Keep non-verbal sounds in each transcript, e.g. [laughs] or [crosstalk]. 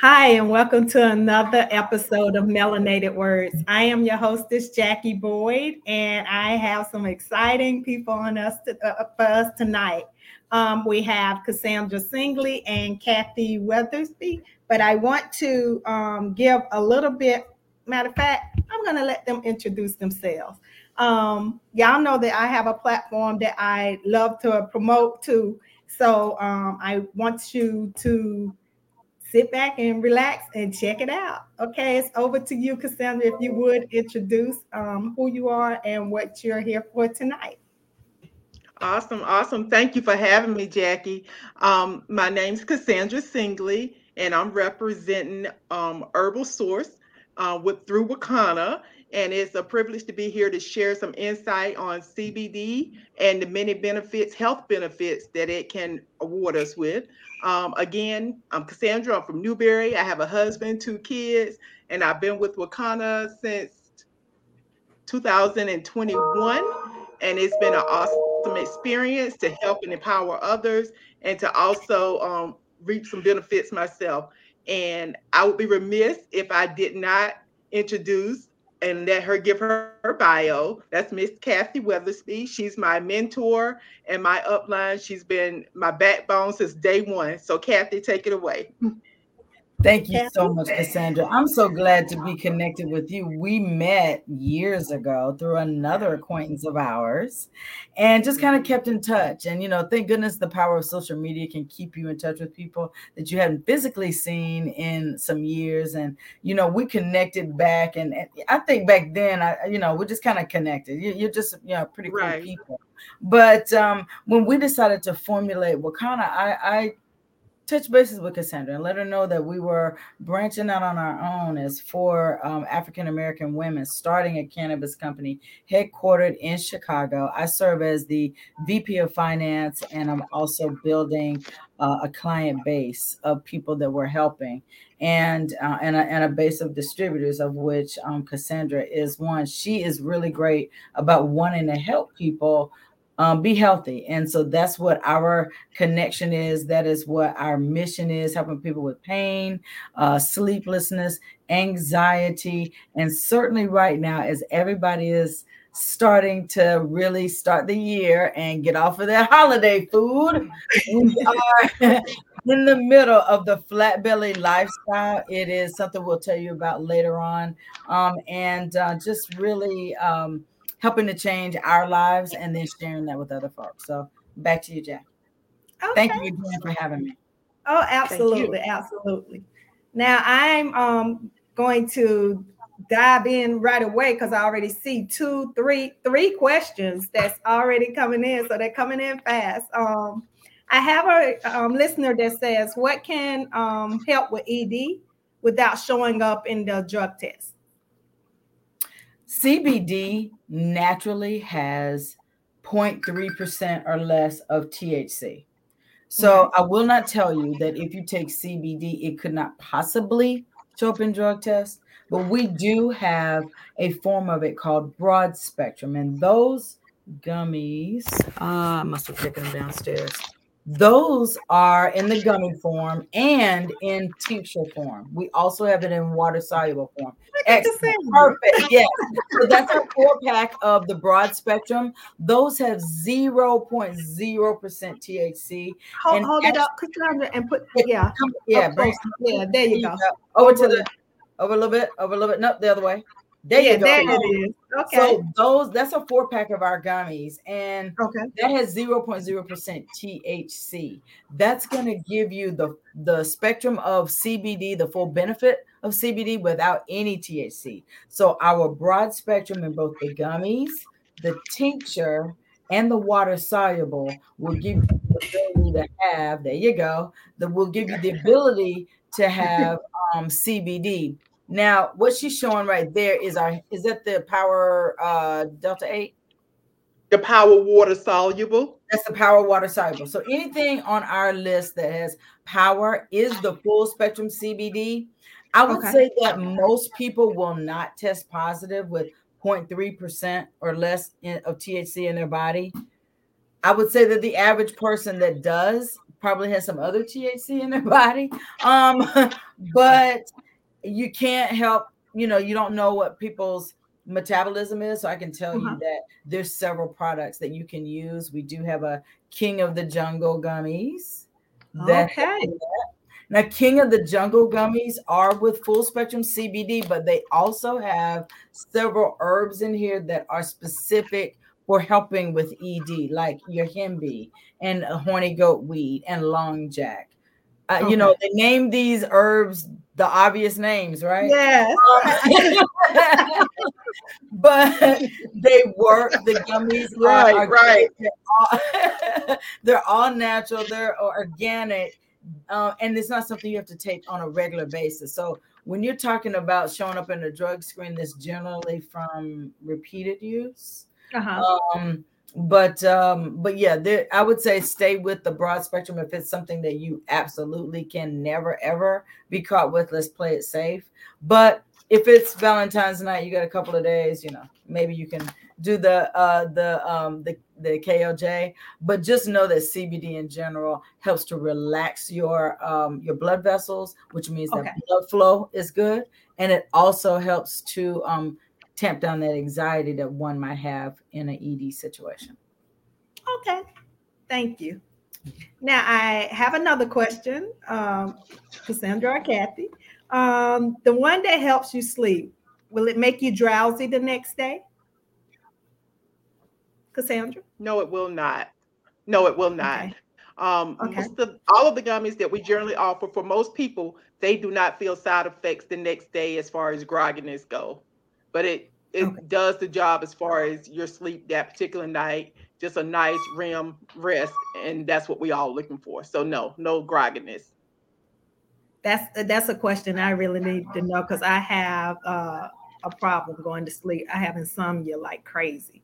Hi, and welcome to another episode of Melanated Words. I am your hostess, Jackie Boyd, and I have some exciting people on us to, uh, for us tonight. Um, we have Cassandra Singley and Kathy Weathersby, but I want to um, give a little bit. Matter of fact, I'm going to let them introduce themselves. Um, y'all know that I have a platform that I love to promote to, so um, I want you to sit back and relax and check it out. Okay, it's over to you, Cassandra. If you would introduce um, who you are and what you're here for tonight. Awesome, awesome. Thank you for having me, Jackie. Um, my name's Cassandra Singley, and I'm representing um, Herbal Source uh, with through Wakanna. And it's a privilege to be here to share some insight on CBD and the many benefits, health benefits that it can award us with. Um, again, I'm Cassandra. I'm from Newberry. I have a husband, two kids, and I've been with Wakanna since 2021. And it's been an awesome experience to help and empower others and to also um, reap some benefits myself. And I would be remiss if I did not introduce and let her give her, her bio. That's Miss Kathy Weathersby. She's my mentor and my upline. She's been my backbone since day one. So, Kathy, take it away. [laughs] Thank you so much, Cassandra. I'm so glad to be connected with you. We met years ago through another acquaintance of ours and just kind of kept in touch. And, you know, thank goodness the power of social media can keep you in touch with people that you hadn't physically seen in some years. And, you know, we connected back. And, and I think back then, I, you know, we just kind of connected. You, are just, you know, pretty cool right. people. But um, when we decided to formulate Wakanna, I, I touch bases with Cassandra and let her know that we were branching out on our own as four um, African American women starting a cannabis company headquartered in Chicago. I serve as the VP of Finance, and I'm also building uh, a client base of people that we're helping. And uh, and, a, and a base of distributors, of which um, Cassandra is one. She is really great about wanting to help people um, be healthy. And so that's what our connection is. That is what our mission is helping people with pain, uh, sleeplessness, anxiety. And certainly right now, as everybody is starting to really start the year and get off of their [laughs] holiday food, we [laughs] are [laughs] in the middle of the flat belly lifestyle. It is something we'll tell you about later on. Um, and uh, just really, um, helping to change our lives and then sharing that with other folks. So back to you, Jack. Okay. Thank you again for having me. Oh, absolutely, absolutely. Now I'm um, going to dive in right away because I already see two, three, three questions that's already coming in. So they're coming in fast. Um, I have a um, listener that says, "What can um, help with ED without showing up in the drug test?" CBD naturally has 0.3% or less of THC. So I will not tell you that if you take CBD, it could not possibly show up in drug tests, but we do have a form of it called broad spectrum. And those gummies, uh, I must have taken them downstairs. Those are in the gummy form and in tincture form. We also have it in water soluble form. Excellent. Perfect. [laughs] Yes. so that's our four pack of the broad spectrum. Those have 0.0% THC. Hold, and hold it up, Cassandra, and put, yeah. Yeah, yeah, there you go. Over, over to the, over a little bit, over a little bit. Nope, the other way. There yeah, you go. There it is. Okay. So those that's a four pack of our gummies, and okay. that has 0.0% THC. That's gonna give you the the spectrum of CBD, the full benefit of CBD without any THC. So our broad spectrum in both the gummies, the tincture, and the water soluble will give you the ability to have, there you go, that will give you the ability to have um, CBD. Now, what she's showing right there is our is that the power uh delta 8? The power water soluble. That's the power water soluble. So anything on our list that has power is the full spectrum CBD. I would okay. say that most people will not test positive with 0.3% or less in, of THC in their body. I would say that the average person that does probably has some other THC in their [laughs] body. Um, [laughs] but you can't help, you know, you don't know what people's metabolism is. So I can tell uh-huh. you that there's several products that you can use. We do have a King of the Jungle gummies. That okay. Now, King of the Jungle gummies are with full spectrum CBD, but they also have several herbs in here that are specific for helping with ED, like your yohimbe and a horny goat weed and long jack. Uh, okay. You know, they name these herbs the obvious names, right? Yes. Um, [laughs] but they work. The gummies, right? Are, right. They're all, [laughs] they're all natural. They're organic, uh, and it's not something you have to take on a regular basis. So when you're talking about showing up in a drug screen, that's generally from repeated use. Uh-huh. Um, but um, but yeah, there, I would say stay with the broad spectrum if it's something that you absolutely can never ever be caught with. Let's play it safe. But if it's Valentine's night, you got a couple of days, you know, maybe you can do the uh the um the the KOJ, but just know that CBD in general helps to relax your um your blood vessels, which means okay. that blood flow is good, and it also helps to um tamp down that anxiety that one might have in an ED situation. Okay, thank you. Now I have another question, um, Cassandra or Kathy. Um, the one that helps you sleep, will it make you drowsy the next day? Cassandra? No, it will not. No, it will not. Okay. Um, okay. Most of, all of the gummies that we generally offer for most people, they do not feel side effects the next day as far as grogginess go but it it okay. does the job as far as your sleep that particular night, just a nice REM rest, and that's what we all looking for. So no, no grogginess. That's that's a question I really need to know because I have uh, a problem going to sleep. I have insomnia like crazy.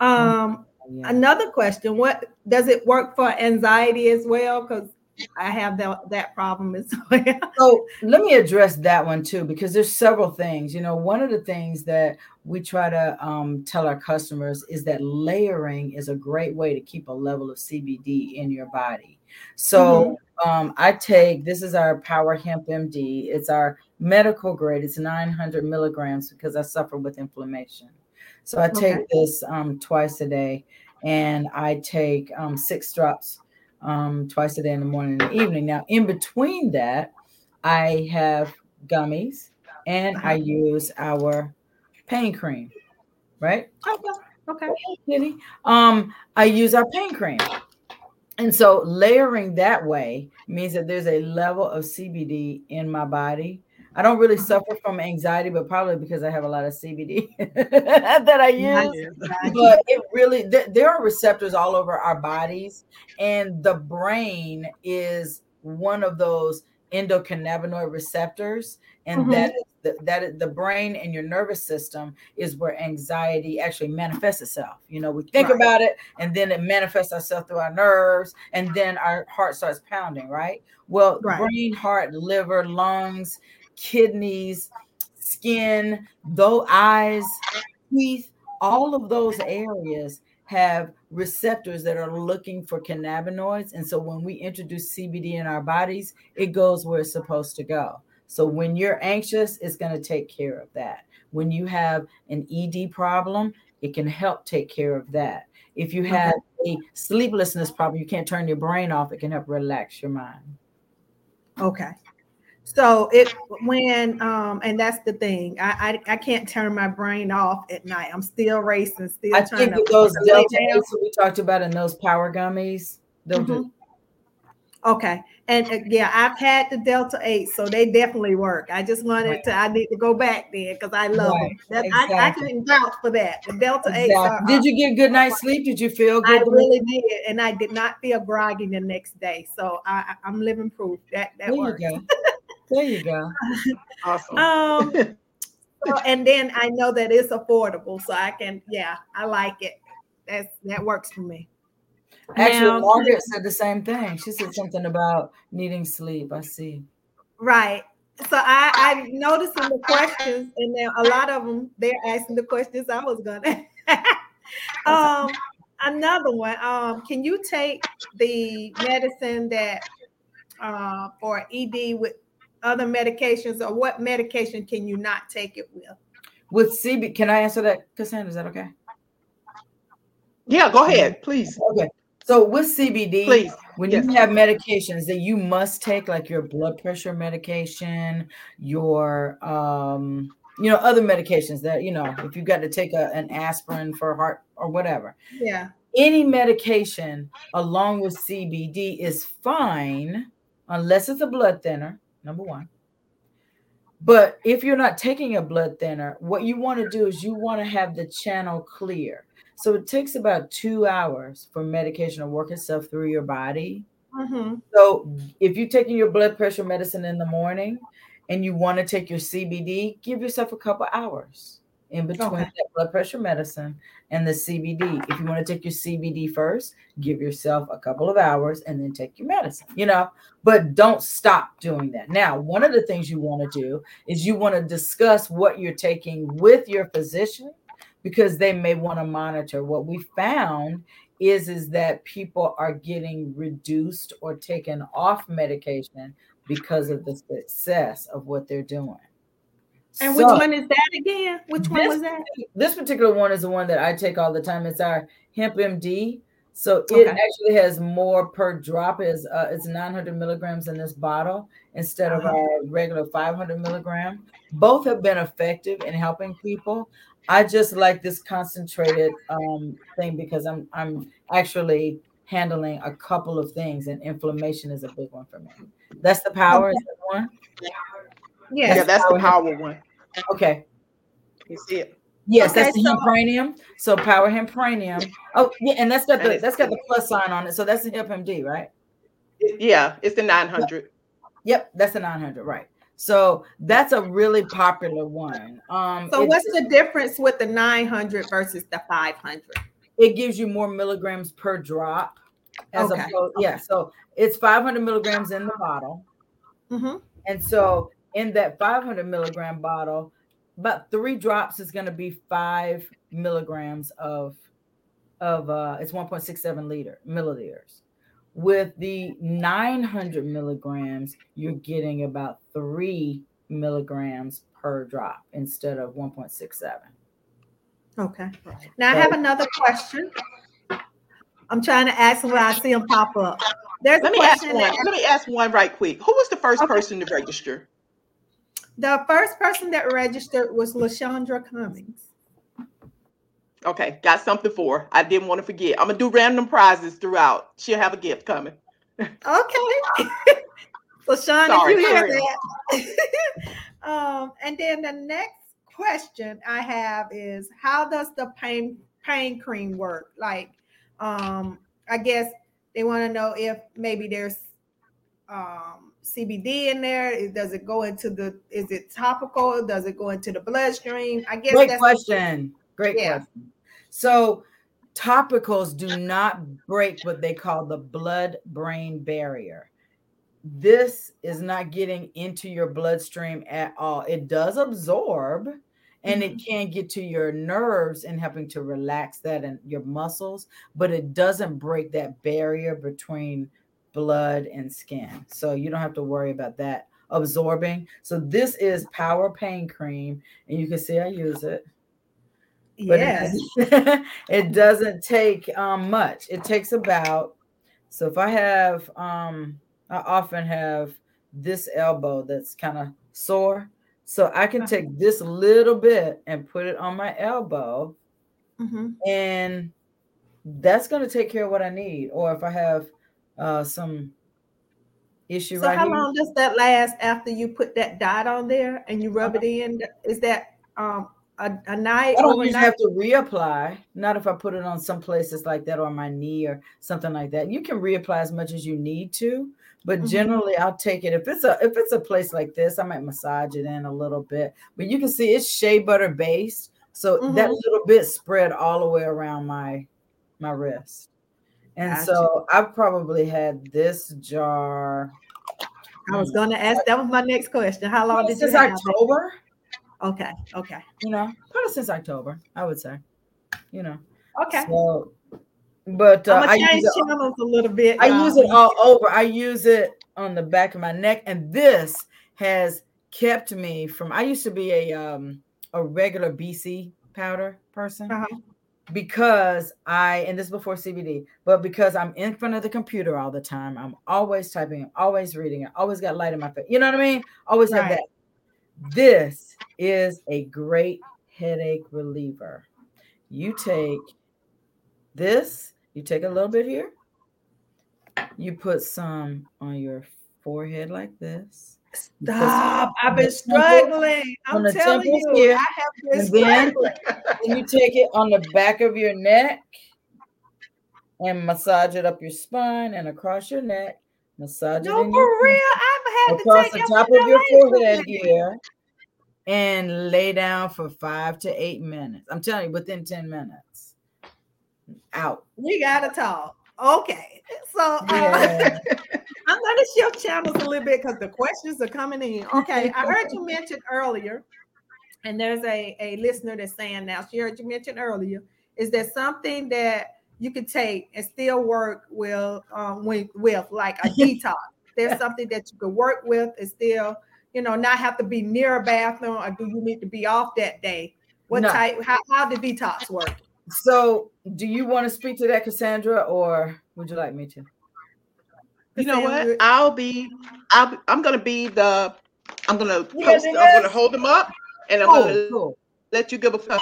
Um, yeah. Another question: What does it work for anxiety as well? Because I have that that problem as [laughs] well. so let me address that one too, because there's several things. You know, one of the things that we try to um, tell our customers is that layering is a great way to keep a level of CBD in your body. So mm-hmm. um, I take this is our Power Hemp MD. It's our medical grade. It's 900 milligrams because I suffer with inflammation. So I take okay. this um, twice a day, and I take um, six drops um, twice a day in the morning and the evening. Now, in between that, I have gummies and I uh-huh. use our pain cream, right? Okay. Okay. Um, I use our pain cream. And so layering that way means that there's a level of CBD in my body I don't really uh-huh. suffer from anxiety, but probably because I have a lot of CBD [laughs] that I use. But it really, th- there are receptors all over our bodies, and the brain is one of those endocannabinoid receptors, and mm-hmm. that is the, that is, the brain and your nervous system is where anxiety actually manifests itself. You know, we think right. about it, and then it manifests itself through our nerves, and then our heart starts pounding. Right. Well, right. brain, heart, liver, lungs kidneys, skin, though eyes, teeth, all of those areas have receptors that are looking for cannabinoids. And so when we introduce CBD in our bodies, it goes where it's supposed to go. So when you're anxious, it's going to take care of that. When you have an ED problem, it can help take care of that. If you have a sleeplessness problem, you can't turn your brain off, it can help relax your mind. Okay. So it when um and that's the thing. I I, I can't turn my brain off at night. I'm still racing, still I trying think to those delta we talked about in those power gummies, they'll mm-hmm. do Okay. And uh, yeah, I've had the Delta 8, so they definitely work. I just wanted right. to, I need to go back there because I love right. them. exactly. I, I can vouch for that. The Delta exactly. 8. Are, did you get good night's sleep? Did you feel good? I really did. And I did not feel groggy the next day. So I, I'm living proof that that there works. [laughs] You there you go. awesome. Um, [laughs] so, and then I know that it's affordable. So I can, yeah, I like it. That's, that works for me. Actually, now, Margaret said the same thing. She said something about needing sleep. I see. Right. So I, I noticed in the questions, and then a lot of them they're asking the questions I was gonna. [laughs] um, another one. Um, can you take the medicine that uh, for ED with other medications, or what medication can you not take it with? With CB, can I answer that, Cassandra? Is that okay? Yeah, go ahead, please. Okay. So with CBD, Please. when Yes. you have medications that you must take, like your blood pressure medication, your um, you know, other medications that you know, if you've got to take a, an aspirin for heart or whatever, Yeah. any medication along with CBD is fine unless it's a blood thinner, number one. But if you're not taking a blood thinner, what you want to do is you want to have the channel clear. So it takes about two hours for medication to work itself through your body. Mm-hmm. So if you're taking your blood pressure medicine in the morning and you want to take your CBD, give yourself a couple hours in between Okay. that blood pressure medicine and the CBD. If you want to take your CBD first, give yourself a couple of hours and then take your medicine, you know, but don't stop doing that. Now, one of the things you want to do is you want to discuss what you're taking with your physician because they may want to monitor. What we found is is that people are getting reduced or taken off medication because of the success of what they're doing. And which one is that again? Which one This- was that? this particular one is the one that I take all the time. It's our hemp MD. So it Okay. actually has more per drop. is uh, It's 900 milligrams in this bottle instead of Uh-huh. our regular 500 milligram. Both have been effective in helping people. I just like this concentrated um, thing because I'm I'm actually handling a couple of things, and inflammation is a big one for me. That's the power. Is that one? Yes. Yeah, that's the power one. Okay. You see it. Yes, Okay, that's the so- hempranium. So power hempranium. Oh, yeah, and that's got the it's- that's got the plus sign on it. So that's the hemp MD, right? Yeah, it's the 900. Yep, that's the 900, right? So that's a really popular one. Um, So what's the difference with the 900 versus the 500? it gives you more milligrams per drop. As Okay, opposed, yeah. So it's 500 milligrams in the bottle, Mm-hmm. and so in that 500 milligram bottle, about three drops is going to be five milligrams of of uh it's 1.67 liter milliliters with the 900 milligrams you're getting about three milligrams per drop instead of 1.67 Okay. Now I have another question. I'm trying to ask when I see them pop up. There's a Let me ask one. that- Let me ask one right quick. Who was the first Okay. person to register? The first person that registered was Lashandra Cummings. Okay, got something for her. I didn't want to forget. I'm gonna do random prizes throughout. She'll have a gift coming. Okay. [laughs] Lashandra, Sorry, you hear that? [laughs] um, and then the next question I have is how does the pain pain cream work? Like, um, I guess they want to know if maybe there's um CBD in there? Does it go into the? Is it topical? Does it go into the bloodstream? I guess great that's question great Yeah. question so topicals do not break what they call the blood brain barrier this is not getting into your bloodstream at all it does absorb and it mm-hmm. can get to your nerves and helping to relax that and your muscles but it doesn't break that barrier between blood and skin so you don't have to worry about that absorbing so this is power pain cream and you can see i use it but yes. it, [laughs] doesn't- it doesn't take um, much. It takes about so if I have um I often have this elbow that's kind of sore. So I can Uh-huh. take this little bit and put it on my elbow Mhm. and that's going to take care of what I need. Or if I have uh some issue So right how here. long does that last after you put that dot on there and you rub it in? Is that um a, a night I don't overnight? have to reapply. Not if I put it on some places like that or my knee or something like that. You can reapply as much as you need to, but Mhm. generally I'll take it. If it's a if it's a place like this, I might massage it in a little bit. But you can see it's shea butter based, so that Mhm. little bit spread all the way around my my wrist. And Gotcha. so I've probably had this jar I was gonna ask. That was my next question. How long did you since have? it? October. Okay. Okay. You know, probably since October, I would say. You know. Okay. So But uh, I change channels it, a little bit. I use it all over. I use it on the back of my neck, and this has kept me from. I used to be a um a regular BC powder person. Uh-huh because I, and this is before CBD, but because I'm in front of the computer all the time, I'm always typing, always reading, I always got light in my face. You know what I mean? Always right. have that. This is a great headache reliever. You take this, you take a little bit here, you put some on your forehead like this. Stop. I've been struggling. I'm telling you, here, I have been and struggling. Then you take it on the back of your neck and massage it up your spine and across your neck. Massage no, it in for real. I've had across the top of your forehead here and lay down for five to eight minutes. I'm telling you, within 10 minutes. Out. We gotta talk. Okay. So uh, [laughs] yeah. I'm going to shift channels a little bit because the questions are coming in. Okay, I heard you mention earlier, and there's a, a listener that's saying now, she heard you mention earlier, is there something that you could take and still work with, um, with, with like a [laughs] detox? There's something that you could work with and still, you know, not have to be near a bathroom, or do you need to be off that day? What no. type? How how the detox work? So, do you want to speak to that, Cassandra, or would you like me to? You know what? I'll be. I'll. Be, I'm gonna be the. I'm gonna post. I'm gonna hold them up, and I'm oh, gonna cool. let you give a.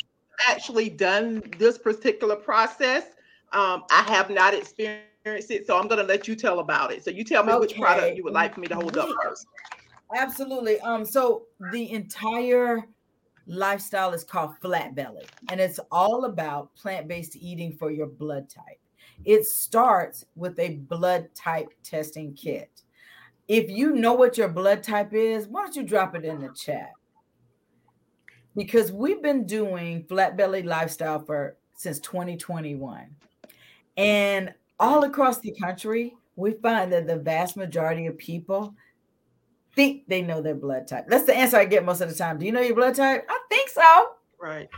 Actually, done this particular process. Um, I have not experienced it, so I'm gonna let you tell about it. So you tell me okay. which product you would like for me to hold up first. Absolutely. Um. So the entire lifestyle is called flat belly, and it's all about plant-based eating for your blood type. It starts with a blood type testing kit. If you know what your blood type is, why don't you drop it in the chat? Because we've been doing flat belly lifestyle for since 2021. And all across the country, we find that the vast majority of people think they know their blood type. That's the answer I get most of the time. Do you know your blood type? I think so. Right.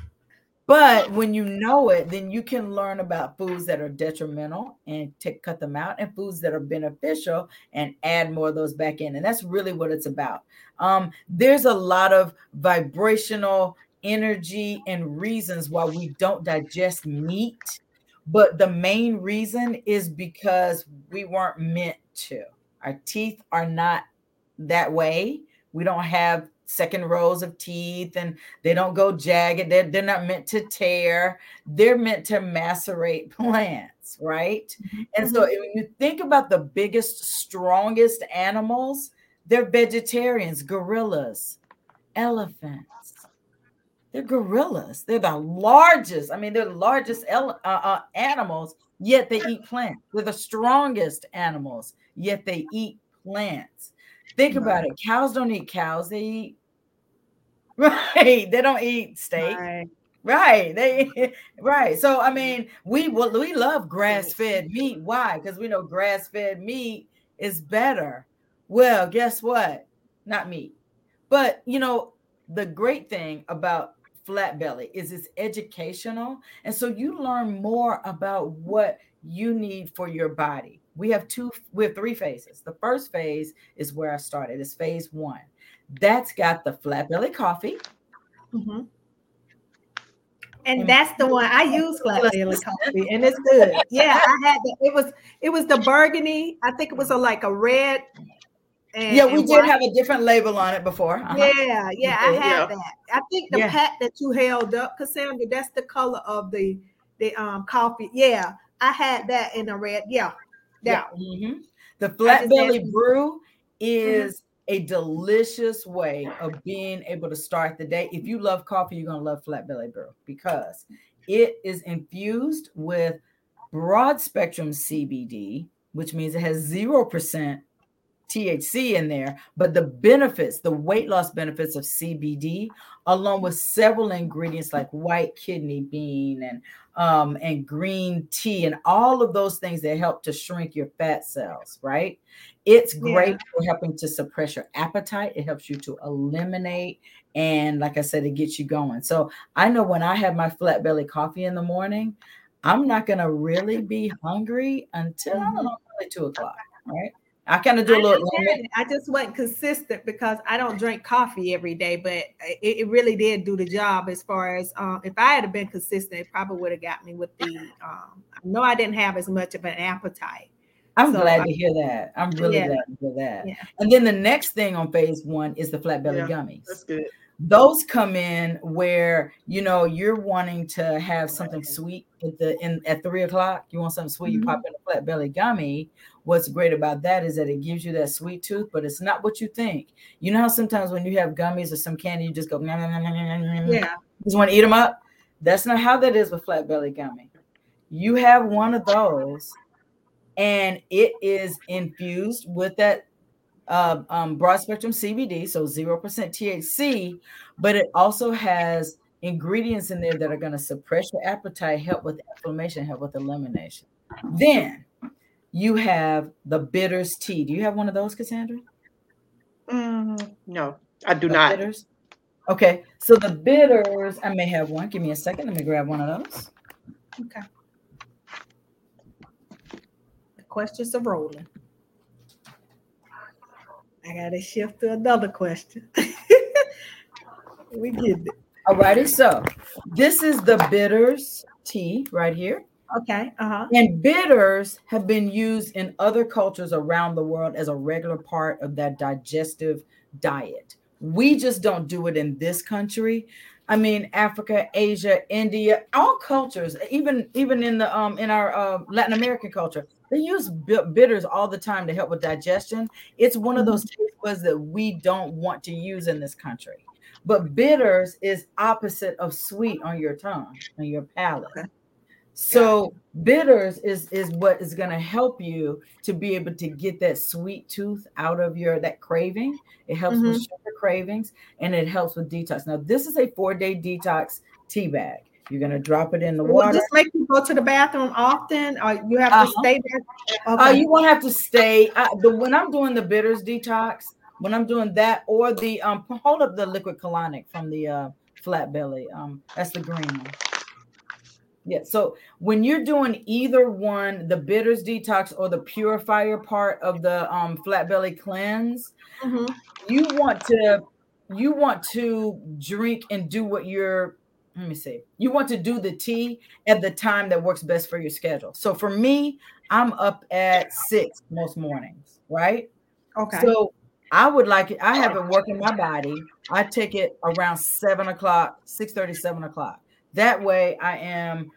But when you know it, then you can learn about foods that are detrimental and to cut them out, and foods that are beneficial and add more of those back in. And that's really what it's about. Um, there's a lot of vibrational energy and reasons why we don't digest meat, but the main reason is because we weren't meant to. Our teeth are not that way. We don't have second rows of teeth and they don't go jagged. They're, they're not meant to tear. They're meant to macerate [laughs] plants, right? Mm-hmm. And so mm-hmm. when you think about the biggest, strongest animals, they're vegetarians, gorillas, elephants. They're gorillas. They're the largest. I mean, they're the largest ele- uh, uh, animals, yet they eat plants. They're the strongest animals, yet they eat plants. Think about it. Cows don't eat cows, they eat [laughs] Right. They don't eat steak. Right. Right. They [laughs] right. So I mm-hmm. mean, we we love grass-fed meat. Why? Because we know grass-fed meat is better. Well, guess what? Not meat. But you know, the great thing about flat belly is it's educational. And so you learn more about what you need for your body. We have two, we have three phases. The first phase is where I started. It's phase one. That's got the flat belly coffee. Mm-hmm. And that's the one I use flat belly coffee, and it's good. [laughs] Yeah, I had the, it was it was the burgundy. I think it was a like a red. And, yeah, we did white. have a different label on it before. Uh-huh. Yeah, yeah, I had yeah. that. I think the yeah. pack that you held up, Cassandra, that's the color of the the um coffee. Yeah, I had that in a red. Yeah, yeah. Mm-hmm. The flat belly brew is a delicious way of being able to start the day. If you love coffee, you're going to love Flat Belly Brew because it is infused with broad spectrum CBD, which means it has 0% THC in there, but the benefits, the weight loss benefits of CBD, along with several ingredients like white kidney bean and um, and green tea and all of those things that help to shrink your fat cells, right? It's great yeah. for helping to suppress your appetite. It helps you to eliminate. And like I said, it gets you going. So I know when I have my flat belly coffee in the morning, I'm not gonna really be hungry until mm-hmm. I don't know, probably two o'clock, right? I kind of do a little. I just wasn't consistent because I don't drink coffee every day, but it, it really did do the job as far as um, if I had been consistent, it probably would have got me with the. Um, I know I didn't have as much of an appetite. I'm so glad I, to hear that. I'm really yeah. glad to hear that. Yeah. And then the next thing on phase one is the flat belly yeah, gummies. That's good those come in where you know you're wanting to have something sweet at the in at three o'clock. You want something sweet, mm-hmm. you pop in a flat belly gummy. What's great about that is that it gives you that sweet tooth, but it's not what you think. You know how sometimes when you have gummies or some candy, you just go nah, nah, nah, yeah, just want to eat them up. That's not how that is with flat belly gummy. You have one of those, and it is infused with that uh, um, broad spectrum CBD, so 0% THC, but it also has ingredients in there that are going to suppress your appetite, help with inflammation, help with elimination. Then you have the bitters tea. Do you have one of those, Cassandra? Mm, no, I do the not. Bitters? Okay, so the bitters, I may have one. Give me a second. Let me grab one of those. Okay. The questions are rolling. I gotta shift to another question. we get it. All righty. So this is the bitters tea right here. Okay. Uh-huh. And bitters have been used in other cultures around the world as a regular part of that digestive diet. We just don't do it in this country. I mean, Africa, Asia, India, all cultures, even even in the um in our uh, Latin American culture, they use bitters all the time to help with digestion. It's one of those mm-hmm. taste buds that we don't want to use in this country. But bitters is opposite of sweet on your tongue, on your palate. Okay. So bitters is is what is going to help you to be able to get that sweet tooth out of your that craving. It helps mm-hmm. with sugar cravings and it helps with detox. Now this is a four day detox tea bag. You're gonna drop it in the water. Just make you go to the bathroom often, or you have to uh-huh. stay there. Uh, okay. Uh, you won't have to stay. I, the, when I'm doing the bitters detox, when I'm doing that, or the um, hold up the liquid colonic from the uh, flat belly. Um, that's the green one. Yeah. So when you're doing either one, the bitters detox or the purifier part of the um, flat belly cleanse, mm-hmm. you want to you want to drink and do what you're let me see. You want to do the tea at the time that works best for your schedule. So for me, I'm up at six most mornings, right? Okay. So I would like it. I have it working my body. I take it around seven o'clock, six thirty, seven o'clock. That way I am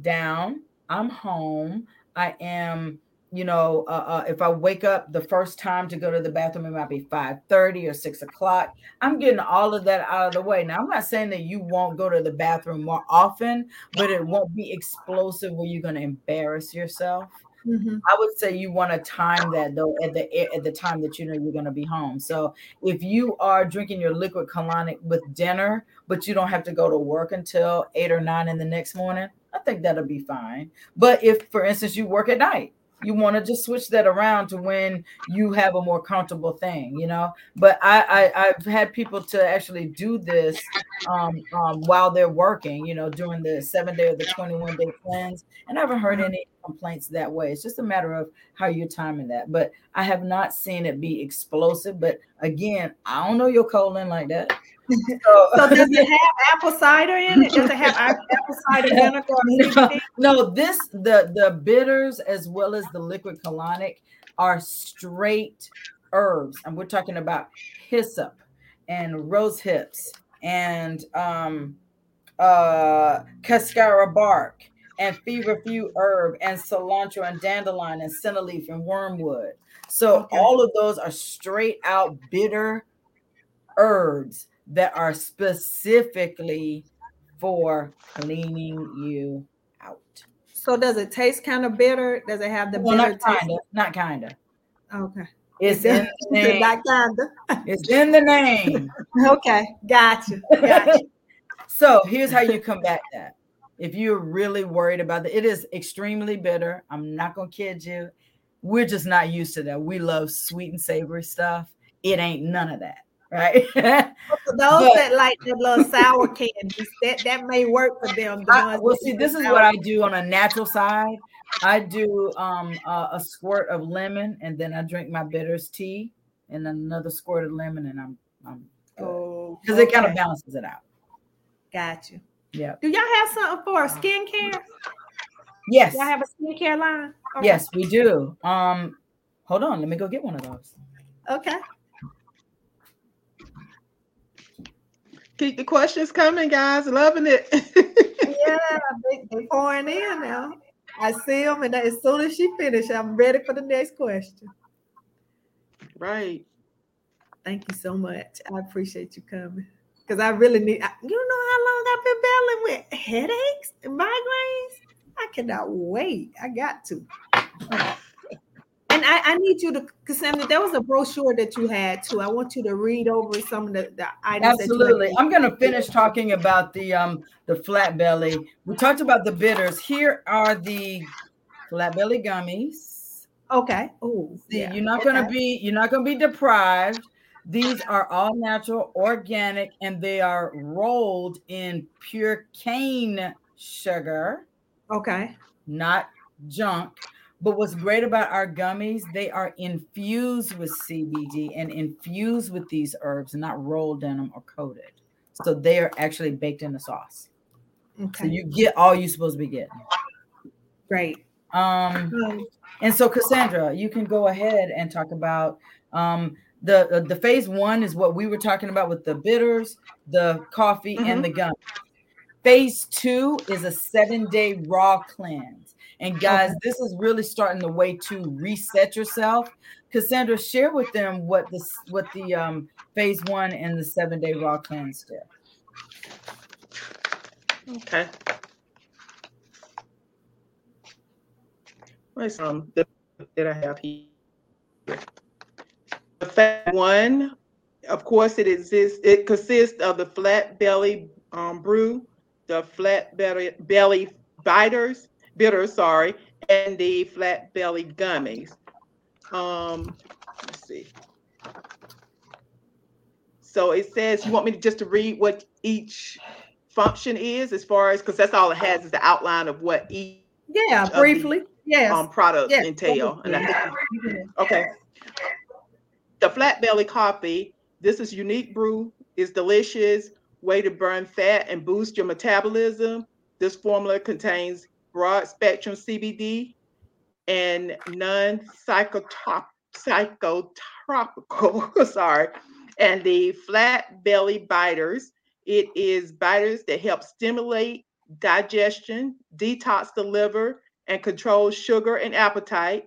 down, I'm home, I am you know, uh, uh, if I wake up the first time to go to the bathroom, it might be 5 30 or 6 o'clock. I'm getting all of that out of the way. Now, I'm not saying that you won't go to the bathroom more often, but it won't be explosive where you're going to embarrass yourself. Mm-hmm. I would say you want to time that though at the at the time that you know you're going to be home. So if you are drinking your liquid colonic with dinner, but you don't have to go to work until eight or nine in the next morning, I think that'll be fine. But if, for instance, you work at night you want to just switch that around to when you have a more comfortable thing, you know. But I, I have had people to actually do this um, um, while they're working, you know, during the seven day or the 21 day cleanse, and I haven't heard any complaints that way. It's just a matter of how you're timing that. But I have not seen it be explosive. But again, I don't know your colon like that. So, [laughs] so, does it have [laughs] apple cider in it? Does it have apple cider [laughs] vinegar? No, no, this the the bitters as well as the liquid colonic are straight herbs, and we're talking about hyssop and rose hips and um uh cascara bark and feverfew herb and cilantro and dandelion and senna leaf and wormwood. So okay. all of those are straight out bitter herbs that are specifically for cleaning you out. So does it taste kind of bitter? Does it have the well, bitter not kind of, not kind of. Okay. It's [laughs] in the name. Not kinda. It's in the name. okay, gotcha. Gotcha. [laughs] so here's how you combat that. If you're really worried about it, it is extremely bitter. I'm not gonna kid you. We're just not used to that. We love sweet and savory stuff. It ain't none of that. Right? [laughs] for those but, that like the little sour candies, that that may work for them. The I, well, see, this is what I do on a natural side. I do um, uh, a squirt of lemon, and then I drink my bitters tea, and another squirt of lemon, and I'm I'm oh because okay. it kind of balances it out. Got you. Yeah. Do y'all have something for skincare? Yes. Y'all have a skincare line? Okay. Yes, we do. Um, hold on, let me go get one of those. Okay. Keep the questions coming, guys. Loving it. [laughs] yeah, they, they pouring in now. I see them, and as soon as she finishes, I'm ready for the next question. Right. Thank you so much. I appreciate you coming because I really need. You know how long I've been battling with headaches and migraines. I cannot wait. I got to. And I, I, need you to, Cassandra, there was a brochure that you had too. I want you to read over some of the, the items. Absolutely. I'm going to finish talking about the um the flat belly. We talked about the bitters. Here are the flat belly gummies. Okay. Oh, yeah. you're not okay. going to be you're not going to be deprived. These are all natural, organic, and they are rolled in pure cane sugar. Okay. Not junk. But what's great about our gummies, they are infused with CBD and infused with these herbs, not rolled in them or coated. So they are actually baked in the sauce. Okay. So you get all you're supposed to be getting. Great. Um, and so Cassandra, you can go ahead and talk about um, the uh, the phase one is what we were talking about with the bitters, the coffee, mm-hmm. and the gum. Phase two is a seven day raw cleanse. And guys, this is really starting the way to reset yourself. Cassandra, share with them what this what the um, phase one and the seven day raw cleanse do. Okay. Where's um the that I have here? The phase one, of course, it exists. It consists of the flat belly um, brew, the flat belly belly biters, bitter, sorry, and the flat belly gummies. Um, let's see. So it says you want me to just to read what each function is as far as because that's all it has is the outline of what each yeah briefly. Yeah um products yes. entail. And I think, [laughs] okay. The flat belly coffee this is unique brew. Is delicious way to burn fat and boost your metabolism. This formula contains broad spectrum CBD and non psychotropical, [laughs] sorry, and the flat belly biters. It is biters that help stimulate digestion, detox the liver, and control sugar and appetite.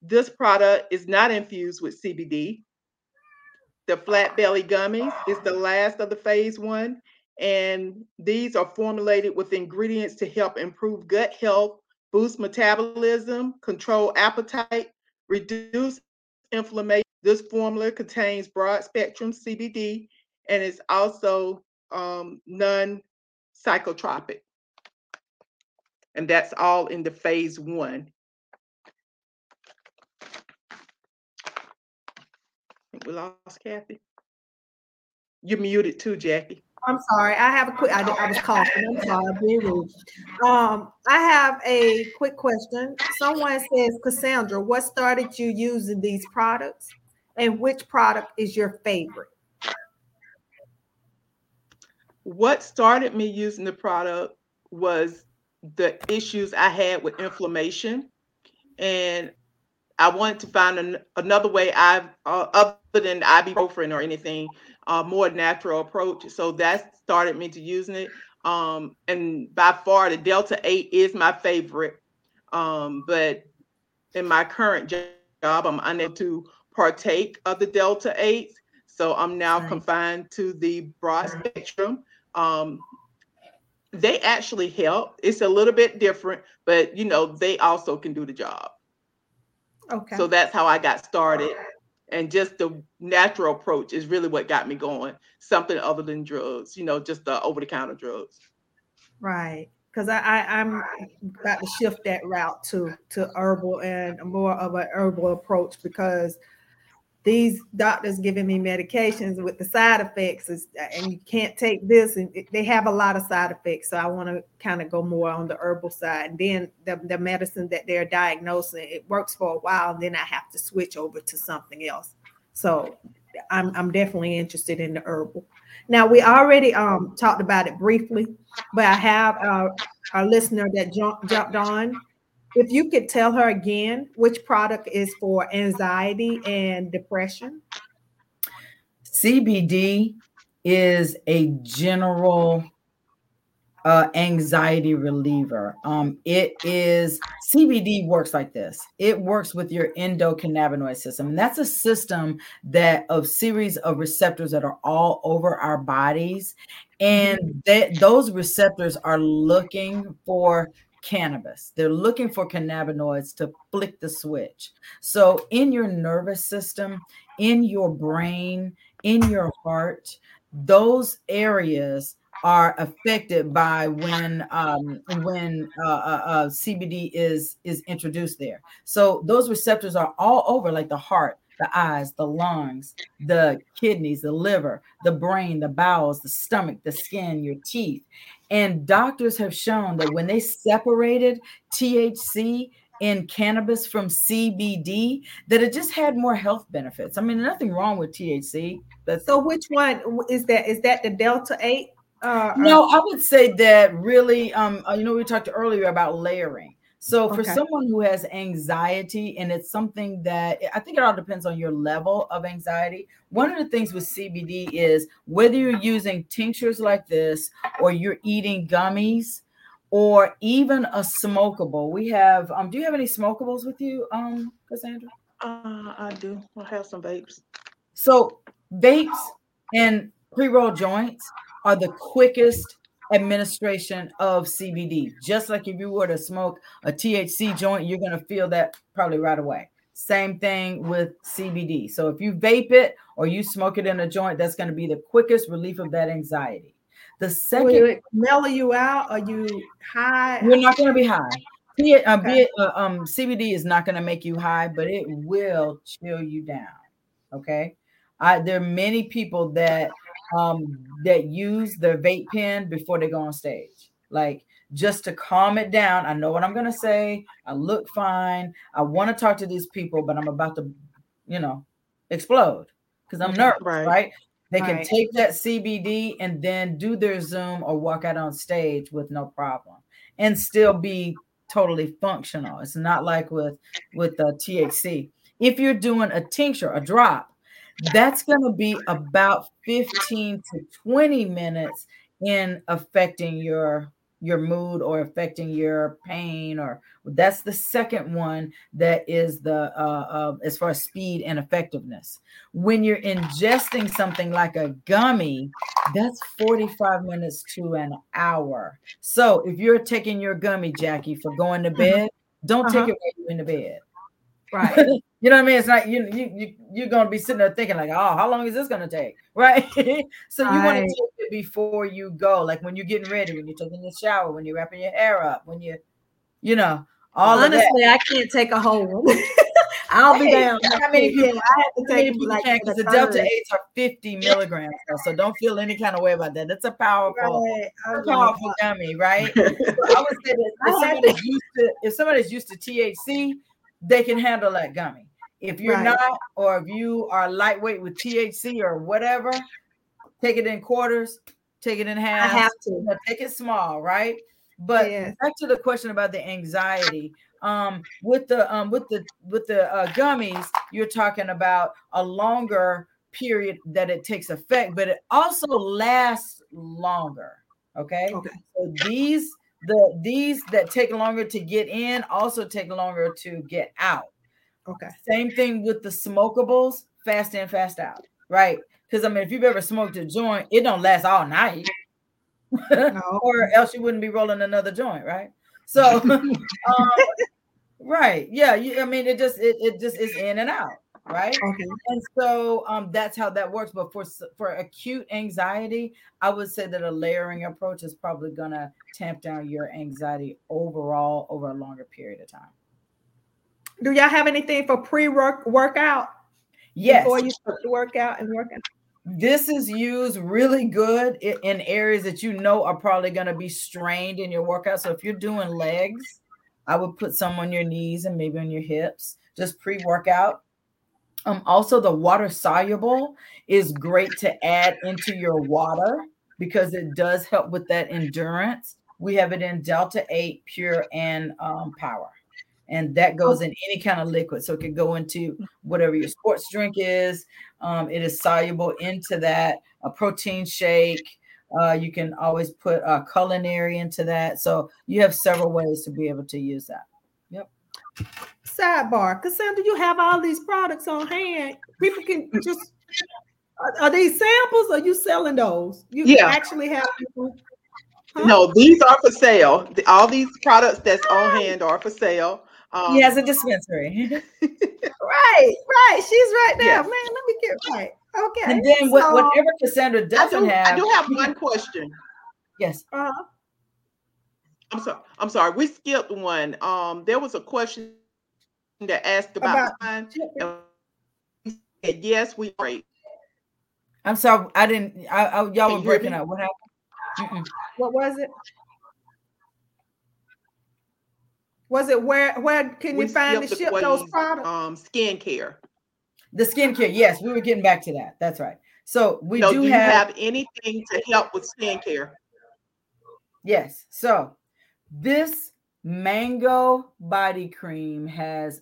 This product is not infused with CBD. The flat belly gummies is the last of the phase one and these are formulated with ingredients to help improve gut health, boost metabolism, control appetite, reduce inflammation. This formula contains broad spectrum CBD and is also um, non psychotropic. And that's all in the phase one. I think we lost Kathy. You're muted too, Jackie. I'm sorry. I have a quick. I, I was coughing. I'm sorry. Being. Um, I have a quick question. Someone says, Cassandra, what started you using these products, and which product is your favorite? What started me using the product was the issues I had with inflammation, and I wanted to find an, another way I, uh, other than ibuprofen or anything, a more natural approach. So that started me to using it. Um, and by far, the Delta 8 is my favorite. Um, but in my current job, I'm unable to partake of the Delta 8. So I'm now nice. confined to the broad spectrum. Um, they actually help. It's a little bit different, but you know, they also can do the job. Okay. So that's how I got started and just the natural approach is really what got me going. Something other than drugs you know just the over-the-counter drugs. Right because I, I i'm about to shift that route to to herbal and more of an herbal approach because these doctors giving me medications with the side effects is, and you can't take this and they have a lot of side effects so i want to kind of go more on the herbal side. And then the, the medicine that they're diagnosing it works for a while and then i have to switch over to something else. So i'm, I'm definitely interested in the herbal. Now we already um, talked about it briefly but i have uh, a listener that jumped, jumped on if you could tell her again which product is for anxiety and depression. CBD is a general uh, anxiety reliever. Um, it is CBD works like this. It works with your endocannabinoid system, and that's a system that of series of receptors that are all over our bodies, and mm-hmm. that those receptors are looking for cannabis. They're looking for cannabinoids to flick the switch. So, in your nervous system, in your brain, in your heart, those areas are affected by when um, when uh, uh, uh, CBD is is introduced there. So those receptors are all over, like the heart, the eyes, the lungs, the kidneys, the liver, the brain, the bowels, the stomach, the skin, your teeth. And doctors have shown that when they separated THC in cannabis from CBD, that it just had more health benefits. I mean, nothing wrong with THC. But so, which one is that? Is that the Delta Eight? Uh, no, I would say that really. Um, uh, you know, we talked earlier about layering. So for okay. someone who has anxiety, and it's something that I think it all depends on your level of anxiety. One of the things with CBD is whether you're using tinctures like this, or you're eating gummies, or even a smokable. We have. Um, do you have any smokables with you, um, Cassandra? Uh, I do. I have some vapes. So vapes and pre-roll joints are the quickest administration of CBD. Just like if you were to smoke a THC joint, you're going to feel that probably right away. Same thing with CBD. So if you vape it or you smoke it in a joint, that's going to be the quickest relief of that anxiety. The second Will it mellow you out? Are you high? You're not going to be high. Be it, uh, okay. be it, uh, um, CBD is not going to make you high, but it will chill you down. Okay. I, there are many people that um, that use their vape pen before they go on stage. Like just to calm it down. I know what I'm gonna say. I look fine. I want to talk to these people, but I'm about to, you know, explode because I'm nervous, right? right? They right. can take that CBD and then do their Zoom or walk out on stage with no problem and still be totally functional. It's not like with with the THC. If you're doing a tincture, a drop, that's going to be about 15 to 20 minutes in affecting your your mood or affecting your pain or that's the second one that is the uh, uh, as far as speed and effectiveness when you're ingesting something like a gummy that's 45 minutes to an hour so if you're taking your gummy jackie for going to uh-huh. bed don't uh-huh. take it when you're in the bed right you know what I mean? It's not you you, you you're gonna be sitting there thinking like, oh, how long is this gonna take? [laughs] Right. so you want to take it before you go, like when you're getting ready, when you're taking your shower, when you're wrapping your hair up, when you, you know, all honestly, I can't take a whole [laughs] one. I'll be down. How many people? I have to take like because the delta eights are 50 milligrams, so don't feel any kind of way about that. That's a powerful, right. powerful gummy, right? [laughs] so I would say that if somebody's used to if somebody's used to THC, they can handle that gummy. If you're right. not, or if you are lightweight with THC or whatever, take it in quarters, take it in half. I have to take it small, right? But yes. back to the question about the anxiety. Um, with the um, with the with the uh, gummies, you're talking about a longer period that it takes effect, but it also lasts longer. Okay. Okay. So these the these that take longer to get in also take longer to get out. Okay. Same thing with the smokables, fast in, fast out, right? Because I mean, if you've ever smoked a joint, it don't last all night, no. [laughs] or else you wouldn't be rolling another joint, right? So, [laughs] um, right, yeah, you, I mean, it just it, it just is in and out, right? Okay. And so um, that's how that works. But for for acute anxiety, I would say that a layering approach is probably gonna tamp down your anxiety overall over a longer period of time. Do y'all have anything for pre work workout? Yes. Before you start to work out and work out. This is used really good in areas that you know are probably going to be strained in your workout. So if you're doing legs, I would put some on your knees and maybe on your hips, just pre-workout. Um, also, the water soluble is great to add into your water because it does help with that endurance. We have it in Delta 8 Pure and um, Power and that goes in any kind of liquid. So it could go into whatever your sports drink is. Um, it is soluble into that. A protein shake. Uh, you can always put a culinary into that. So you have several ways to be able to use that. Yep. Sidebar, Cassandra, you have all these products on hand. People can just are, these samples? Or are you selling those? You yeah. actually have people. Huh? No, these are for sale. All these products that's on hand are for sale. Um, he has a dispensary. [laughs] right, right. She's right there. Yes. Man, let me get right. Okay. And then so, whatever Cassandra doesn't I do, have. I do have one question. Yes. Uh-huh. I'm sorry. I'm sorry. We skipped one. Um, there was a question that asked about, about said, yes, we break. I'm sorry. I didn't. I, I y'all Can were breaking up. What happened? Mm-mm. What was it? Was it where where can we you find the ship those products? Um, skincare. The skincare, yes, we were getting back to that. That's right. So we do, do have, have anything to help with skincare. Yes. So this mango body cream has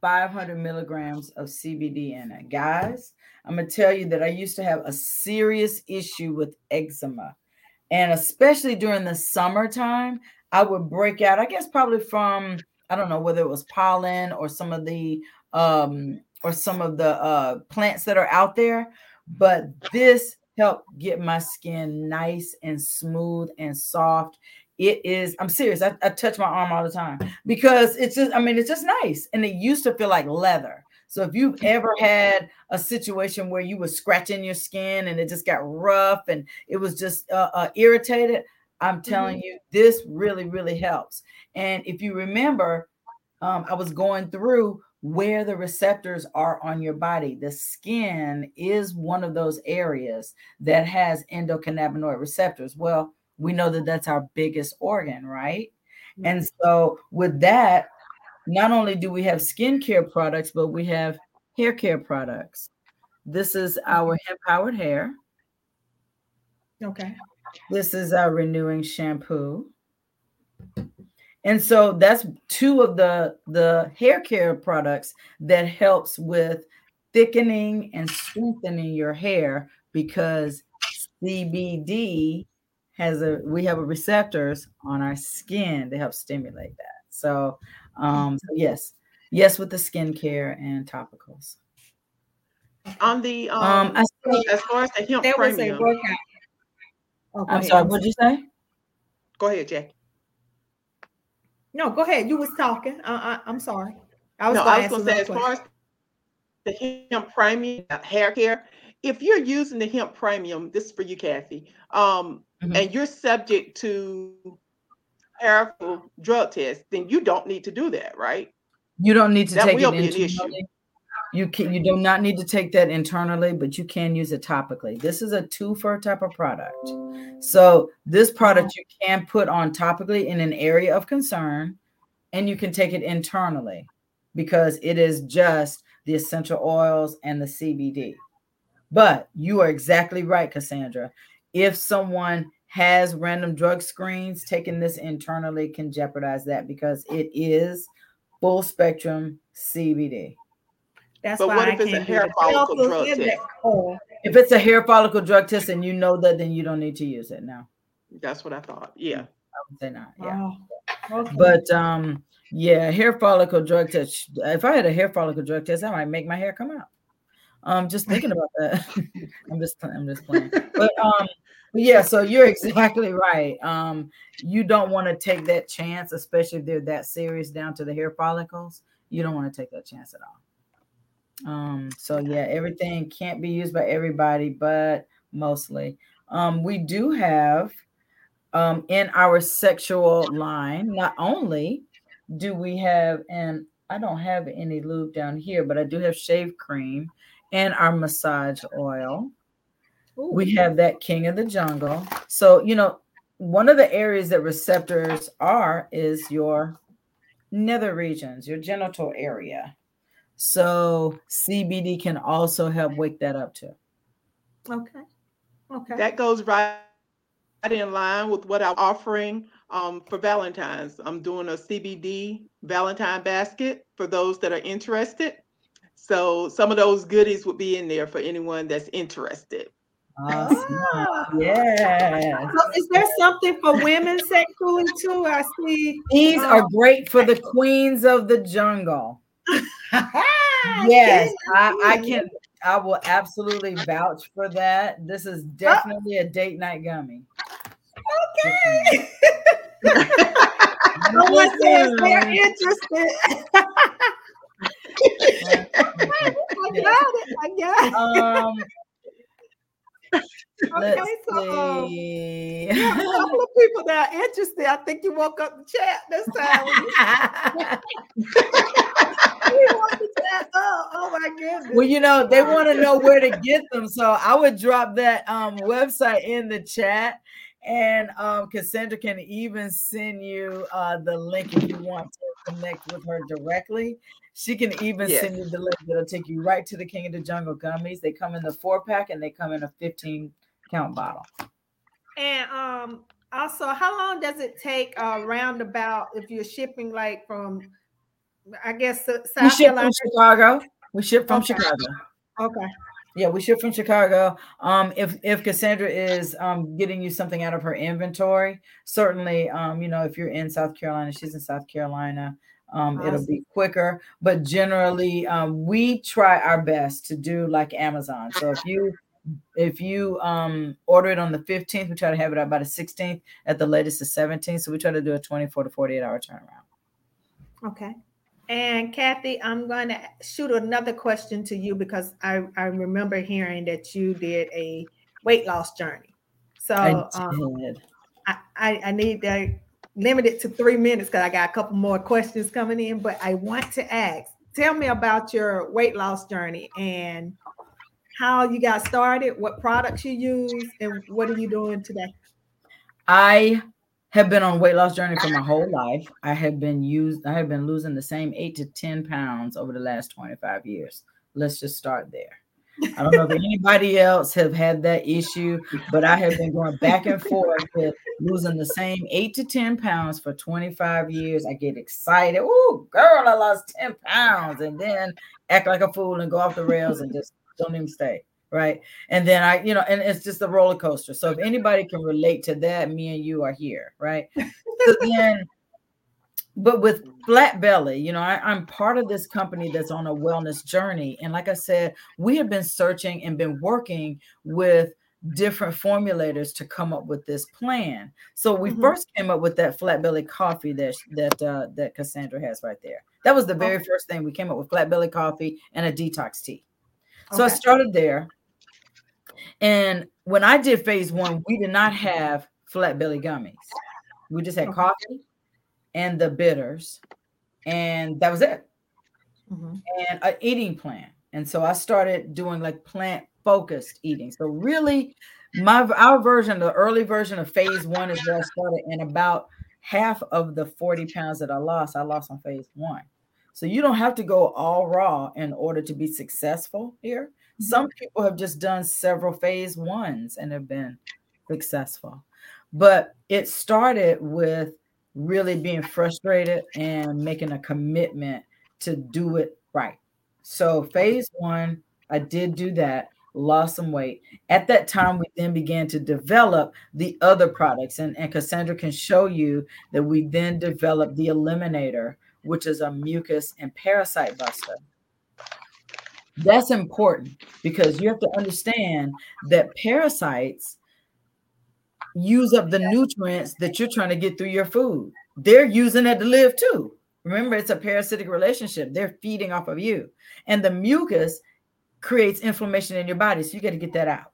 500 milligrams of CBD in it. Guys, I'm going to tell you that I used to have a serious issue with eczema. And especially during the summertime, I would break out, I guess probably from I don't know whether it was pollen or some of the um or some of the uh plants that are out there, but this helped get my skin nice and smooth and soft. It is, I'm serious. I, I touch my arm all the time because it's just, I mean, it's just nice. And it used to feel like leather. So if you've ever had a situation where you were scratching your skin and it just got rough and it was just uh, uh, irritated, I'm telling mm-hmm. you, this really, really helps. And if you remember, um, I was going through where the receptors are on your body. The skin is one of those areas that has endocannabinoid receptors. Well, we know that that's our biggest organ, right? Mm-hmm. And so, with that, not only do we have skincare products, but we have hair care products. This is our hemp powered hair. Okay. This is our renewing shampoo. And so that's two of the the hair care products that helps with thickening and strengthening your hair because CBD has a we have a receptors on our skin to help stimulate that. So um so yes, yes with the skincare and topicals. On the um, um as far as the hemp there premium, was a workout Oh, I'm sorry. What'd you say? Go ahead, Jackie. No, go ahead. You was talking. Uh, I, am sorry. I was. No, going to say as far as the hemp premium hair care, if you're using the hemp premium, this is for you, Kathy, um, mm-hmm. and you're subject to powerful drug tests, then you don't need to do that, right? You don't need to that take will it be an issue. You can you do not need to take that internally, but you can use it topically. This is a two for type of product. So this product you can put on topically in an area of concern, and you can take it internally because it is just the essential oils and the CBD. But you are exactly right, Cassandra. If someone has random drug screens, taking this internally can jeopardize that because it is full spectrum CBD. That's but what if it's a hair follicle drug test? If it's a hair follicle drug test and you know that, then you don't need to use it now. That's what I thought. Yeah. I would say not. Yeah. Oh, okay. But um, yeah, hair follicle drug test. If I had a hair follicle drug test, I might make my hair come out. Um, just thinking about that. [laughs] I'm just I'm just playing. But um, yeah, so you're exactly right. Um, you don't want to take that chance, especially if they're that serious down to the hair follicles. You don't want to take that chance at all. Um, so yeah, everything can't be used by everybody, but mostly. Um, we do have um, in our sexual line, not only do we have and I don't have any lube down here, but I do have shave cream and our massage oil. Ooh. We have that king of the jungle. So, you know, one of the areas that receptors are is your nether regions, your genital area. So CBD can also help wake that up too. Okay. Okay. That goes right in line with what I'm offering um, for Valentine's. I'm doing a CBD Valentine basket for those that are interested. So some of those goodies would be in there for anyone that's interested. Awesome. Ah. Yeah. So is there something for women sexually too? I see. These um, are great for the queens of the jungle. [laughs] yes, I, I can. I will absolutely vouch for that. This is definitely a date night gummy. Okay. [laughs] no one says they're [laughs] interested. I got it. I got it. Um, okay, so um, yeah, a couple of people that are interested. I think you woke up the chat this time. [laughs] oh, oh my goodness. Well, you know, they want to know where to get them. So I would drop that um, website in the chat. And um, Cassandra can even send you uh, the link if you want to connect with her directly. She can even yes. send you the link that'll take you right to the King of the Jungle gummies. They come in the four pack and they come in a 15 count bottle. And um also how long does it take uh roundabout if you're shipping like from I guess uh, South we ship Carolina? from Chicago. We ship from okay. Chicago. Okay. Yeah, we ship from Chicago. Um, if if Cassandra is um getting you something out of her inventory, certainly um, you know, if you're in South Carolina, she's in South Carolina. Um. It'll be quicker, but generally, um, we try our best to do like Amazon. So if you if you um order it on the 15th, we try to have it out by the 16th, at the latest the 17th. So we try to do a 24 to 48 hour turnaround. Okay. And Kathy, I'm going to shoot another question to you because I, I remember hearing that you did a weight loss journey. So I, um, I, I, I need to limit it to three minutes because I got a couple more questions coming in. But I want to ask, tell me about your weight loss journey and how you got started, what products you use, and what are you doing today? I have been on weight loss journey for my whole life. I have been used, I have been losing the same eight to 10 pounds over the last 25 years. Let's just start there. I don't know if [laughs] anybody else have had that issue, but I have been going back and forth with losing the same eight to 10 pounds for 25 years. I get excited. Oh, girl, I lost 10 pounds. And then act like a fool and go off the rails and just don't even stay. Right. And then I, you know, and it's just a roller coaster. So if anybody can relate to that, me and you are here. Right. so then but with flat belly you know I, am part of this company that's on a wellness journey and like i said we have been searching and been working with different formulators to come up with this plan so we mm-hmm. first came up with that flat belly coffee that that uh, that cassandra has right there that was the very first thing we came up with flat belly coffee and a detox tea so okay. i started there and when i did phase one we did not have flat belly gummies we just had coffee and the bitters, and that was it. Mm-hmm. And an eating plan. And so I started doing like plant focused eating. So really, my our version, the early version of phase one is where I started, and about half of the 40 pounds that I lost, I lost on phase one. So you don't have to go all raw in order to be successful here. Mm-hmm. Some people have just done several phase ones and have been successful. But it started with really being frustrated and making a commitment to do it right. So, phase one, I did do that, lost some weight. At that time, we then began to develop the other products. And, and Cassandra can show you that we then developed the Eliminator, which is a mucus and parasite buster. That's important because you have to understand that parasites use up the nutrients that you're trying to get through your food. They're using it to live too. Remember, it's a parasitic relationship. They're feeding off of you. And the mucus creates inflammation in your body. So you got to get that out.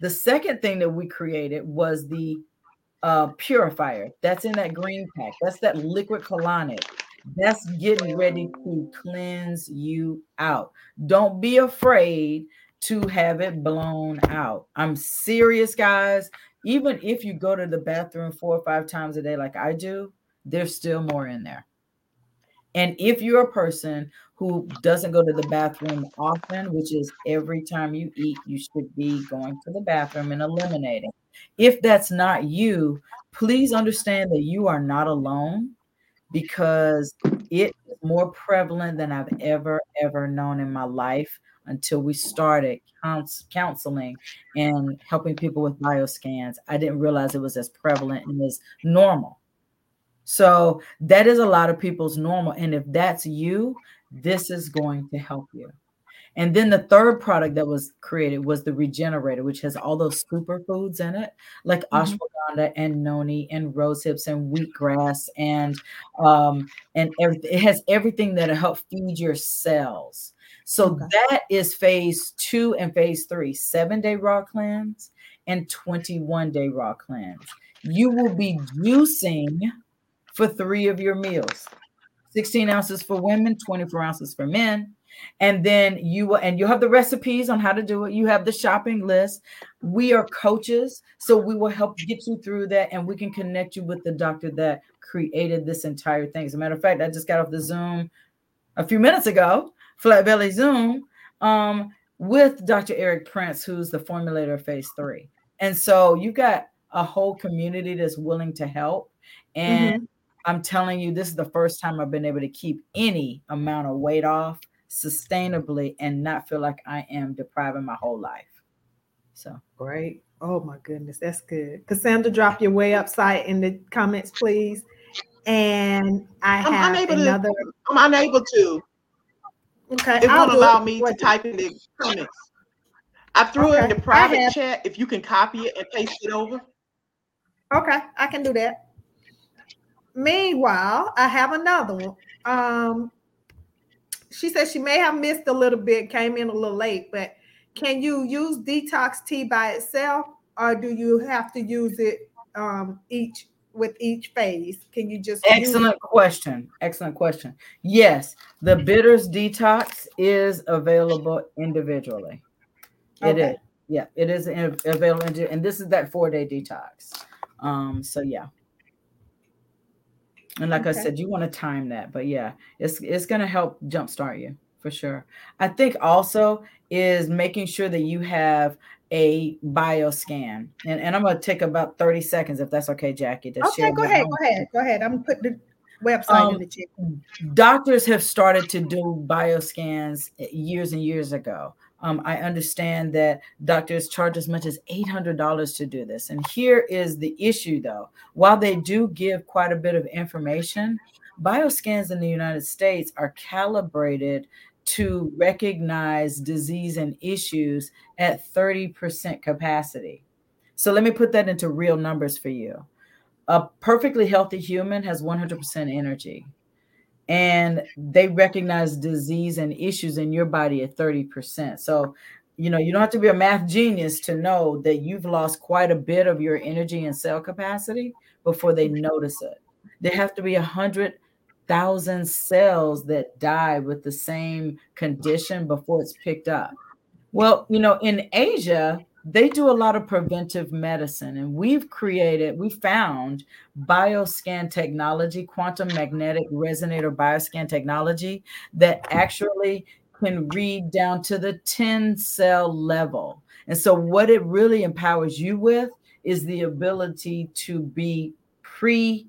The second thing that we created was the uh, purifier. That's in that green pack. That's that liquid colonic. That's getting ready to cleanse you out. Don't be afraid to have it blown out. I'm serious, guys. Even if you go to the bathroom four or five times a day, like I do, there's still more in there. And if you're a person who doesn't go to the bathroom often, which is every time you eat, you should be going to the bathroom and eliminating. If that's not you, please understand that you are not alone because it is more prevalent than I've ever, ever known in my life until we started counseling and helping people with bioscans. I didn't realize it was as prevalent and as normal. So that is a lot of people's normal. And if that's you, this is going to help you. And then the third product that was created was the regenerator, which has all those superfoods in it, like mm-hmm. ashwagandha and noni and rose hips and wheatgrass and um and everything. It has everything that'll help feed your cells. So okay. that is phase two and phase three, seven day raw cleanse and 21 day raw cleanse. You will be juicing for three of your meals 16 ounces for women, 24 ounces for men. And then you will, and you'll have the recipes on how to do it. You have the shopping list. We are coaches, so we will help get you through that, and we can connect you with the doctor that created this entire thing. As a matter of fact, I just got off the Zoom a few minutes ago, Flat Belly Zoom, um, with Dr. Eric Prince, who's the formulator of Phase Three. And so you've got a whole community that's willing to help. And mm-hmm I'm telling you, this is the first time I've been able to keep any amount of weight off sustainably and not feel like I am depriving my whole life. So great. Oh my goodness, that's good. Cassandra, drop your way up site in the comments, please. And I I'm have unable another. To, I'm unable to. Okay. It won't allow me to type in the comments. I threw okay. it in the private chat. If you can copy it and paste it over. Okay, I can do that. Meanwhile, I have another one. Um, she said she may have missed a little bit, came in a little late, but can you use detox tea by itself, or do you have to use it um, each with each phase? Can you just excellent question? Excellent question. Yes, the bitters detox is available individually. It okay. is. Yeah, it is available, and this is that four day detox. Um, so yeah. And like okay. I said, you want to time that, but yeah, it's it's gonna help jumpstart you for sure. I think also is making sure that you have a bioscan. And, and I'm gonna take about 30 seconds if that's okay, Jackie. To okay, go ahead, go ahead, go ahead. I'm putting the website um, in the chat. Doctors have started to do bioscans years and years ago. Um, I understand that doctors charge as much as $800 to do this. And here is the issue though. While they do give quite a bit of information, bioscans in the United States are calibrated to recognize disease and issues at 30% capacity. So let me put that into real numbers for you. A perfectly healthy human has 100% energy and they recognize disease and issues in your body at 30%. So, you know, you don't have to be a math genius to know that you've lost quite a bit of your energy and cell capacity before they mm-hmm. notice it. There have to be a hundred thousand cells that die with the same condition before it's picked up. Well, you know, in Asia, they do a lot of preventive medicine and we've created we found bioscan technology quantum magnetic resonator bioscan technology that actually can read down to the 10 cell level. And so what it really empowers you with is the ability to be preemptive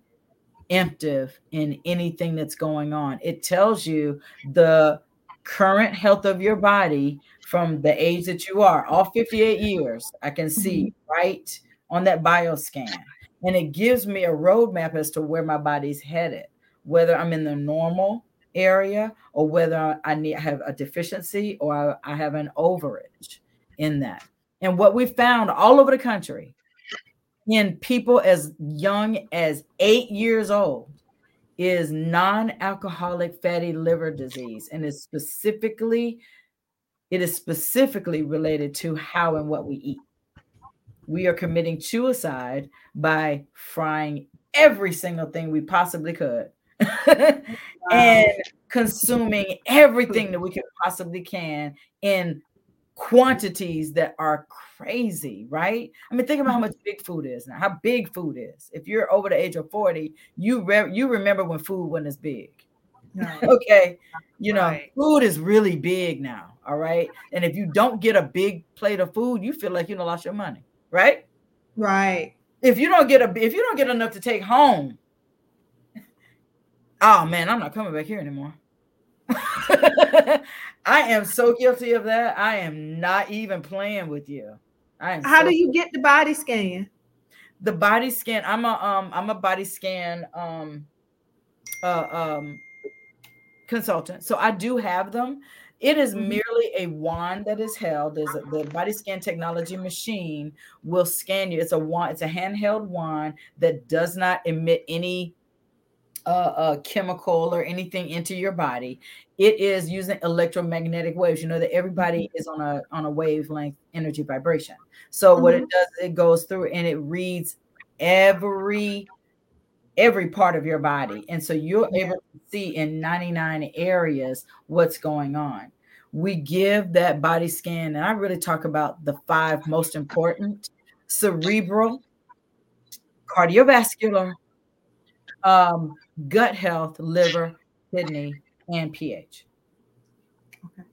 in anything that's going on. It tells you the current health of your body from the age that you are, all 58 years, I can see mm-hmm. right on that bioscan. And it gives me a roadmap as to where my body's headed, whether I'm in the normal area or whether I need have a deficiency or I, I have an overage in that. And what we found all over the country in people as young as eight years old is non-alcoholic fatty liver disease and is specifically it is specifically related to how and what we eat. We are committing suicide by frying every single thing we possibly could [laughs] and consuming everything that we can possibly can in quantities that are crazy, right? I mean, think about how much mm-hmm. big food is now. How big food is. If you're over the age of 40, you re- you remember when food wasn't as big. Right. okay. You know, right. food is really big now. All right. And if you don't get a big plate of food, you feel like you lost your money, right? Right. If you don't get a if you don't get enough to take home, [laughs] oh man, I'm not coming back here anymore. [laughs] I am so guilty of that. I am not even playing with you. I am How so do you get the body scan? The body scan. I'm a um I'm a body scan um uh um consultant. So I do have them. It is mm-hmm. merely a wand that is held. There's a, the body scan technology machine will scan you. It's a wand, it's a handheld wand that does not emit any uh, uh, chemical or anything into your body. It is using electromagnetic waves. You know that everybody mm-hmm. is on a on a wavelength energy vibration. So mm-hmm. what it mm-hmm. does, it goes through and it reads every every part of your body, and so you're yeah. able to see in 99 areas what's going on. We give that body scan, and I really talk about the five most important: cerebral, cardiovascular, um, gut health, liver, kidney, and pH. Okay.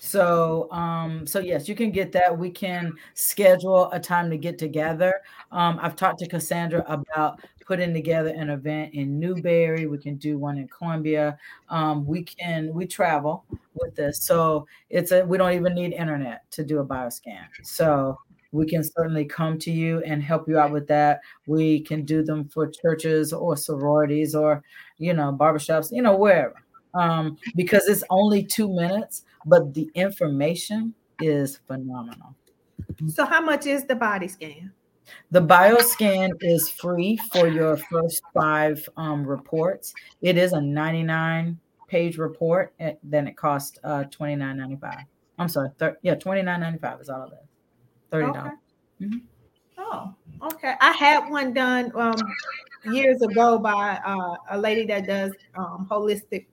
So, um, so yes, you can get that. We can schedule a time to get together. Um, I've talked to Cassandra about putting together an event in Newberry. We can do one in Columbia. Um, we can we travel with this, so it's a we don't even need internet to do a bioscan. So we can certainly come to you and help you out with that. We can do them for churches or sororities or, you know, barbershops, you know, wherever. Um, because it's only two minutes, but the information is phenomenal. So, how much is the body scan? The bioscan is free for your first five um, reports. It is a 99 page report, and then it costs uh, 29.95. I'm sorry, thir- yeah, 29.95 is all of that. thirty dollars. Okay. Mm-hmm. Oh, okay. I had one done um, years ago by uh, a lady that does um, holistic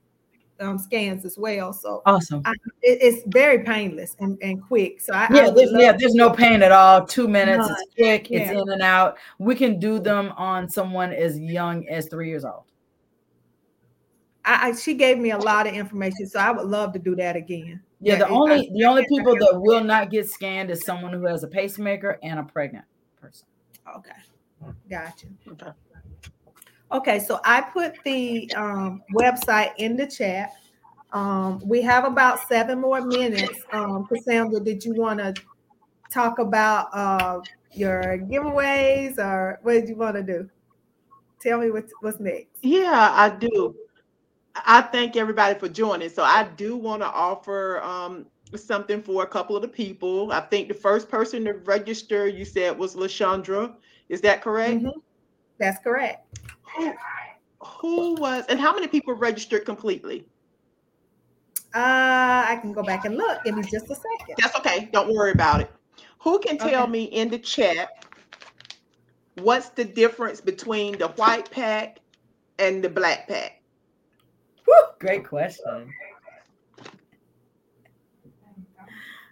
um, scans as well. So awesome. I, it, it's very painless and, and quick. So I, yeah, I there's, yeah, there's no pain at all. Two minutes. None. It's quick. Yeah. It's in and out. We can do them on someone as young as three years old. I, she gave me a lot of information, so I would love to do that again. Yeah, the only the only people that [laughs] will not get scanned is someone who has a pacemaker and a pregnant person. Okay, gotcha. Okay. Okay, so I put the um, website in the chat. Um, we have about seven more minutes. Um, Cassandra, did you want to talk about uh, your giveaways or what did you want to do? Tell me what's what's next. Yeah, I do. I thank everybody for joining. So I do want to offer um, something for a couple of the people. I think the first person to register, you said, was Lashandra. Is that correct? Mm-hmm. That's correct. Who, who, was, and how many people registered completely? Uh, I can go back and look. Give me just a second. That's okay. Don't worry about it. Who can tell okay. me in the chat what's the difference between the white pack and the black pack? Great question.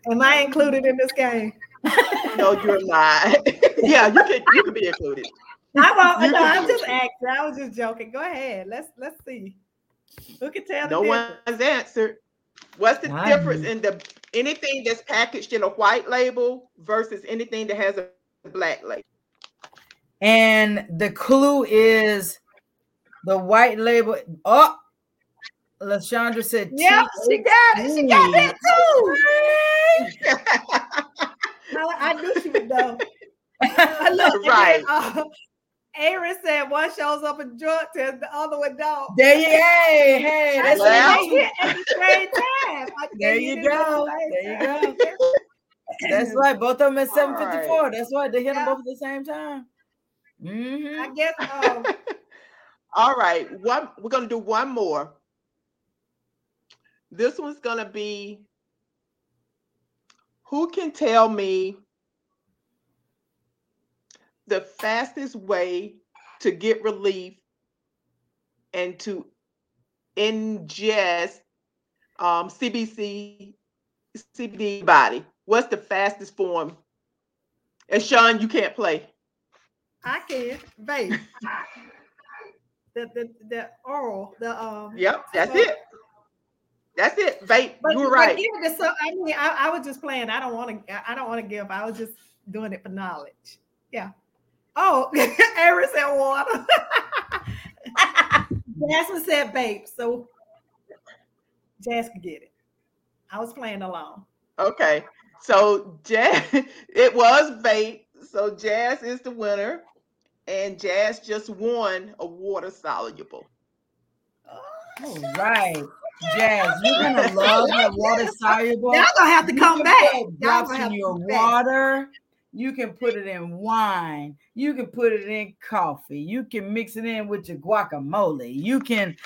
Am I included in this game? no, you're not. [laughs] yeah, you can you can be included. I [laughs] no, I'm just acting. I was just joking. Go ahead. Let's let's see. Who can tell? The No one's answered. What's the difference in the anything that's packaged in a white label versus anything that has a black label? And the clue is the white label. Oh, Lashandra said, "Yep, she got it. She got it too." [laughs] I, I, knew she would know. [laughs] Uh, look, right. Then, uh, Aaron said one shows up in drunk test, the other one don't. There you hey, hey, that's well, what at the same time. there you go. There you go. That's [laughs] right. Both of them at 754. Right. That's why they hit yeah. them both at the same time. Mm-hmm. I guess um, [laughs] all right. One we're gonna do one more. This one's going to be who can tell me the fastest way to get relief and to ingest um, CBC CBD body? What's the fastest form? And Sean, you can't play. I can, vape. the the the oral, the um. Yep, that's so, it. That's it, vape. But, you were right. Give it to some, I mean, I, I was just playing. I don't want to. I don't want to give. I was just doing it for knowledge. Yeah. Oh, [laughs] Aaron said water. [laughs] Jasmine said vape. So Jazz could get it. I was playing along. Okay. So Jazz, [laughs] it was vape. So Jazz is the winner, and Jazz just won a water soluble. All right. Jazz, you're gonna love that water soluble. Y'all gonna have to come back. Drops in your water. You can put it in wine. You can put it in coffee. You can mix it in with your guacamole. You can,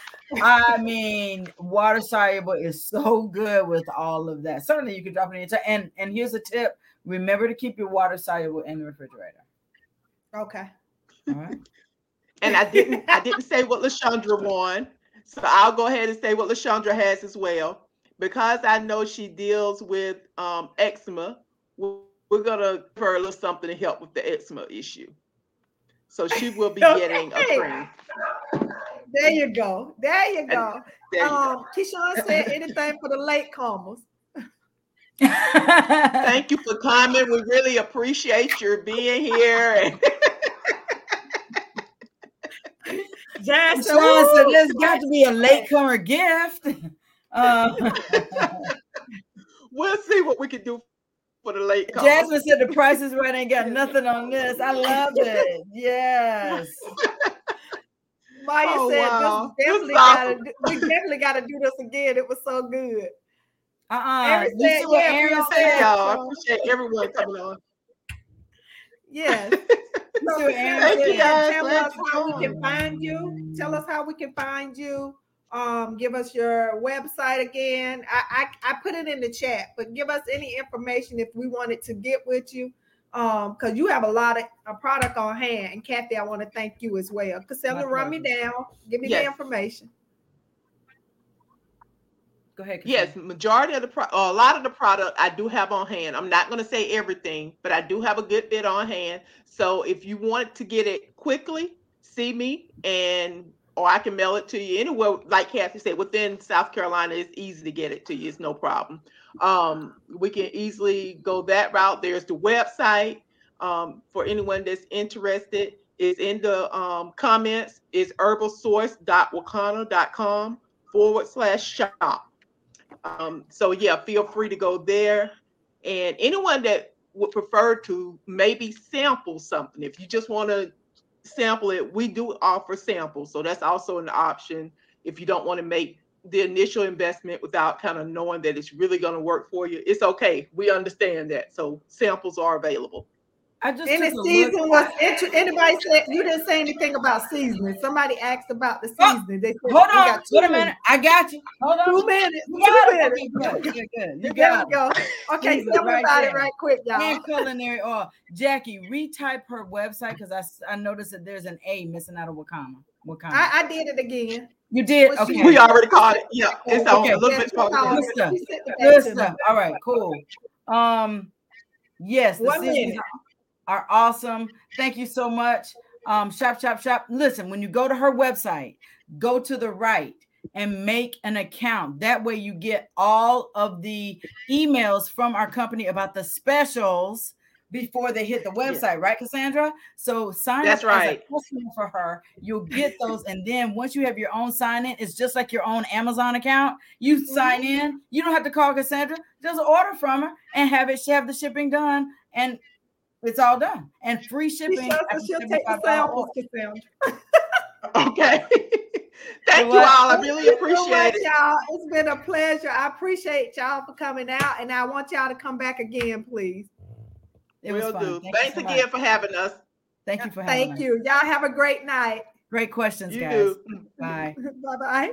I mean, water soluble is so good with all of that. Certainly, you can drop it in. Your and and here's a tip: remember to keep your water soluble in the refrigerator. Okay. All right. and I didn't I didn't say what Lashandra won. So I'll go ahead and say what Lashandra has as well. Because I know she deals with um, eczema, we're gonna give her a little something to help with the eczema issue. So she will be [laughs] okay. getting a cream. There you go. There you go. There you um, go. Keyshawn said anything for the late comers. [laughs] Thank you for coming. We really appreciate your being here. [laughs] Jazz said there's got to be a latecomer gift. Uh, we'll see what we can do for the late call. Jasmine said the price is right. Ain't got [laughs] nothing on this. I love it. Yes. Maya oh, said wow. this definitely gotta we definitely gotta do this again. It was so good. Uh-uh. You see what yeah, Aaron said? Y'all. I appreciate everyone coming on. Yes. [laughs] so, Aaron said, tell us how we can find you. Tell us how we can find you um, give us your website again. I, I, I put it in the chat, but give us any information if we wanted to get with you. Um, because you have a lot of a product on hand. And Kathy, I want to thank you as well. Cassandra, run me down. Give me yes. the information. Go ahead. Yes, majority of the pro- a lot of the product I do have on hand. I'm not going to say everything, but I do have a good bit on hand. So if you want to get it quickly, see me and or I can mail it to you anywhere. Like Kathy said, within South Carolina, it's easy to get it to you. It's no problem. Um, we can easily go that route. There's the website um, for anyone that's interested. It's in the um, comments. It's herbalsource.wakanna.com forward slash shop. Um, so yeah, feel free to go there. And anyone that would prefer to maybe sample something, if you just want to sample it, we do offer samples. So that's also an option if you don't want to make the initial investment without kind of knowing that it's really going to work for you. It's okay. We understand that. So samples are available. I just in the season was inter- anybody said you didn't say anything about seasoning. Somebody asked about the oh, seasoning. They said, hold on, wait a minute. I got you. Hold on, two minutes. You two minutes. Good. [laughs] Good. good. You there we go. Okay, tell me right about there. it right quick, y'all. And culinary oil. Jackie, retype her website because I, I noticed that there's an A missing out of Wakanna. Wakanna. I, I did it again. You did? Okay. We already caught it. Yeah, it's okay. a little yes, bit. Good stuff. Good stuff. All right, cool. Um, yes, the One minute are awesome. Thank you so much. Um, shop, shop, shop. Listen, when you go to her website, go to the right and make an account. That way, you get all of the emails from our company about the specials before they hit the website, yeah. right, Cassandra? So sign That's up right. as a customer for her. You'll get those, and then once you have your own sign in, it's just like your own Amazon account. You mm-hmm. sign in. You don't have to call Cassandra. Just order from her and have it. Have the shipping done, and it's all done and free shipping. She'll take the samples, [laughs] Okay. [laughs] Thank you all. I really appreciate it. Y'all. It's been a pleasure. I appreciate y'all for coming out, and I want y'all to come back again, please. It Will do. Thank Thanks so again much. for having us. Thank you for having Thank us. you. Y'all have a great night. Great questions, you guys. Mm, bye. [laughs] Bye bye.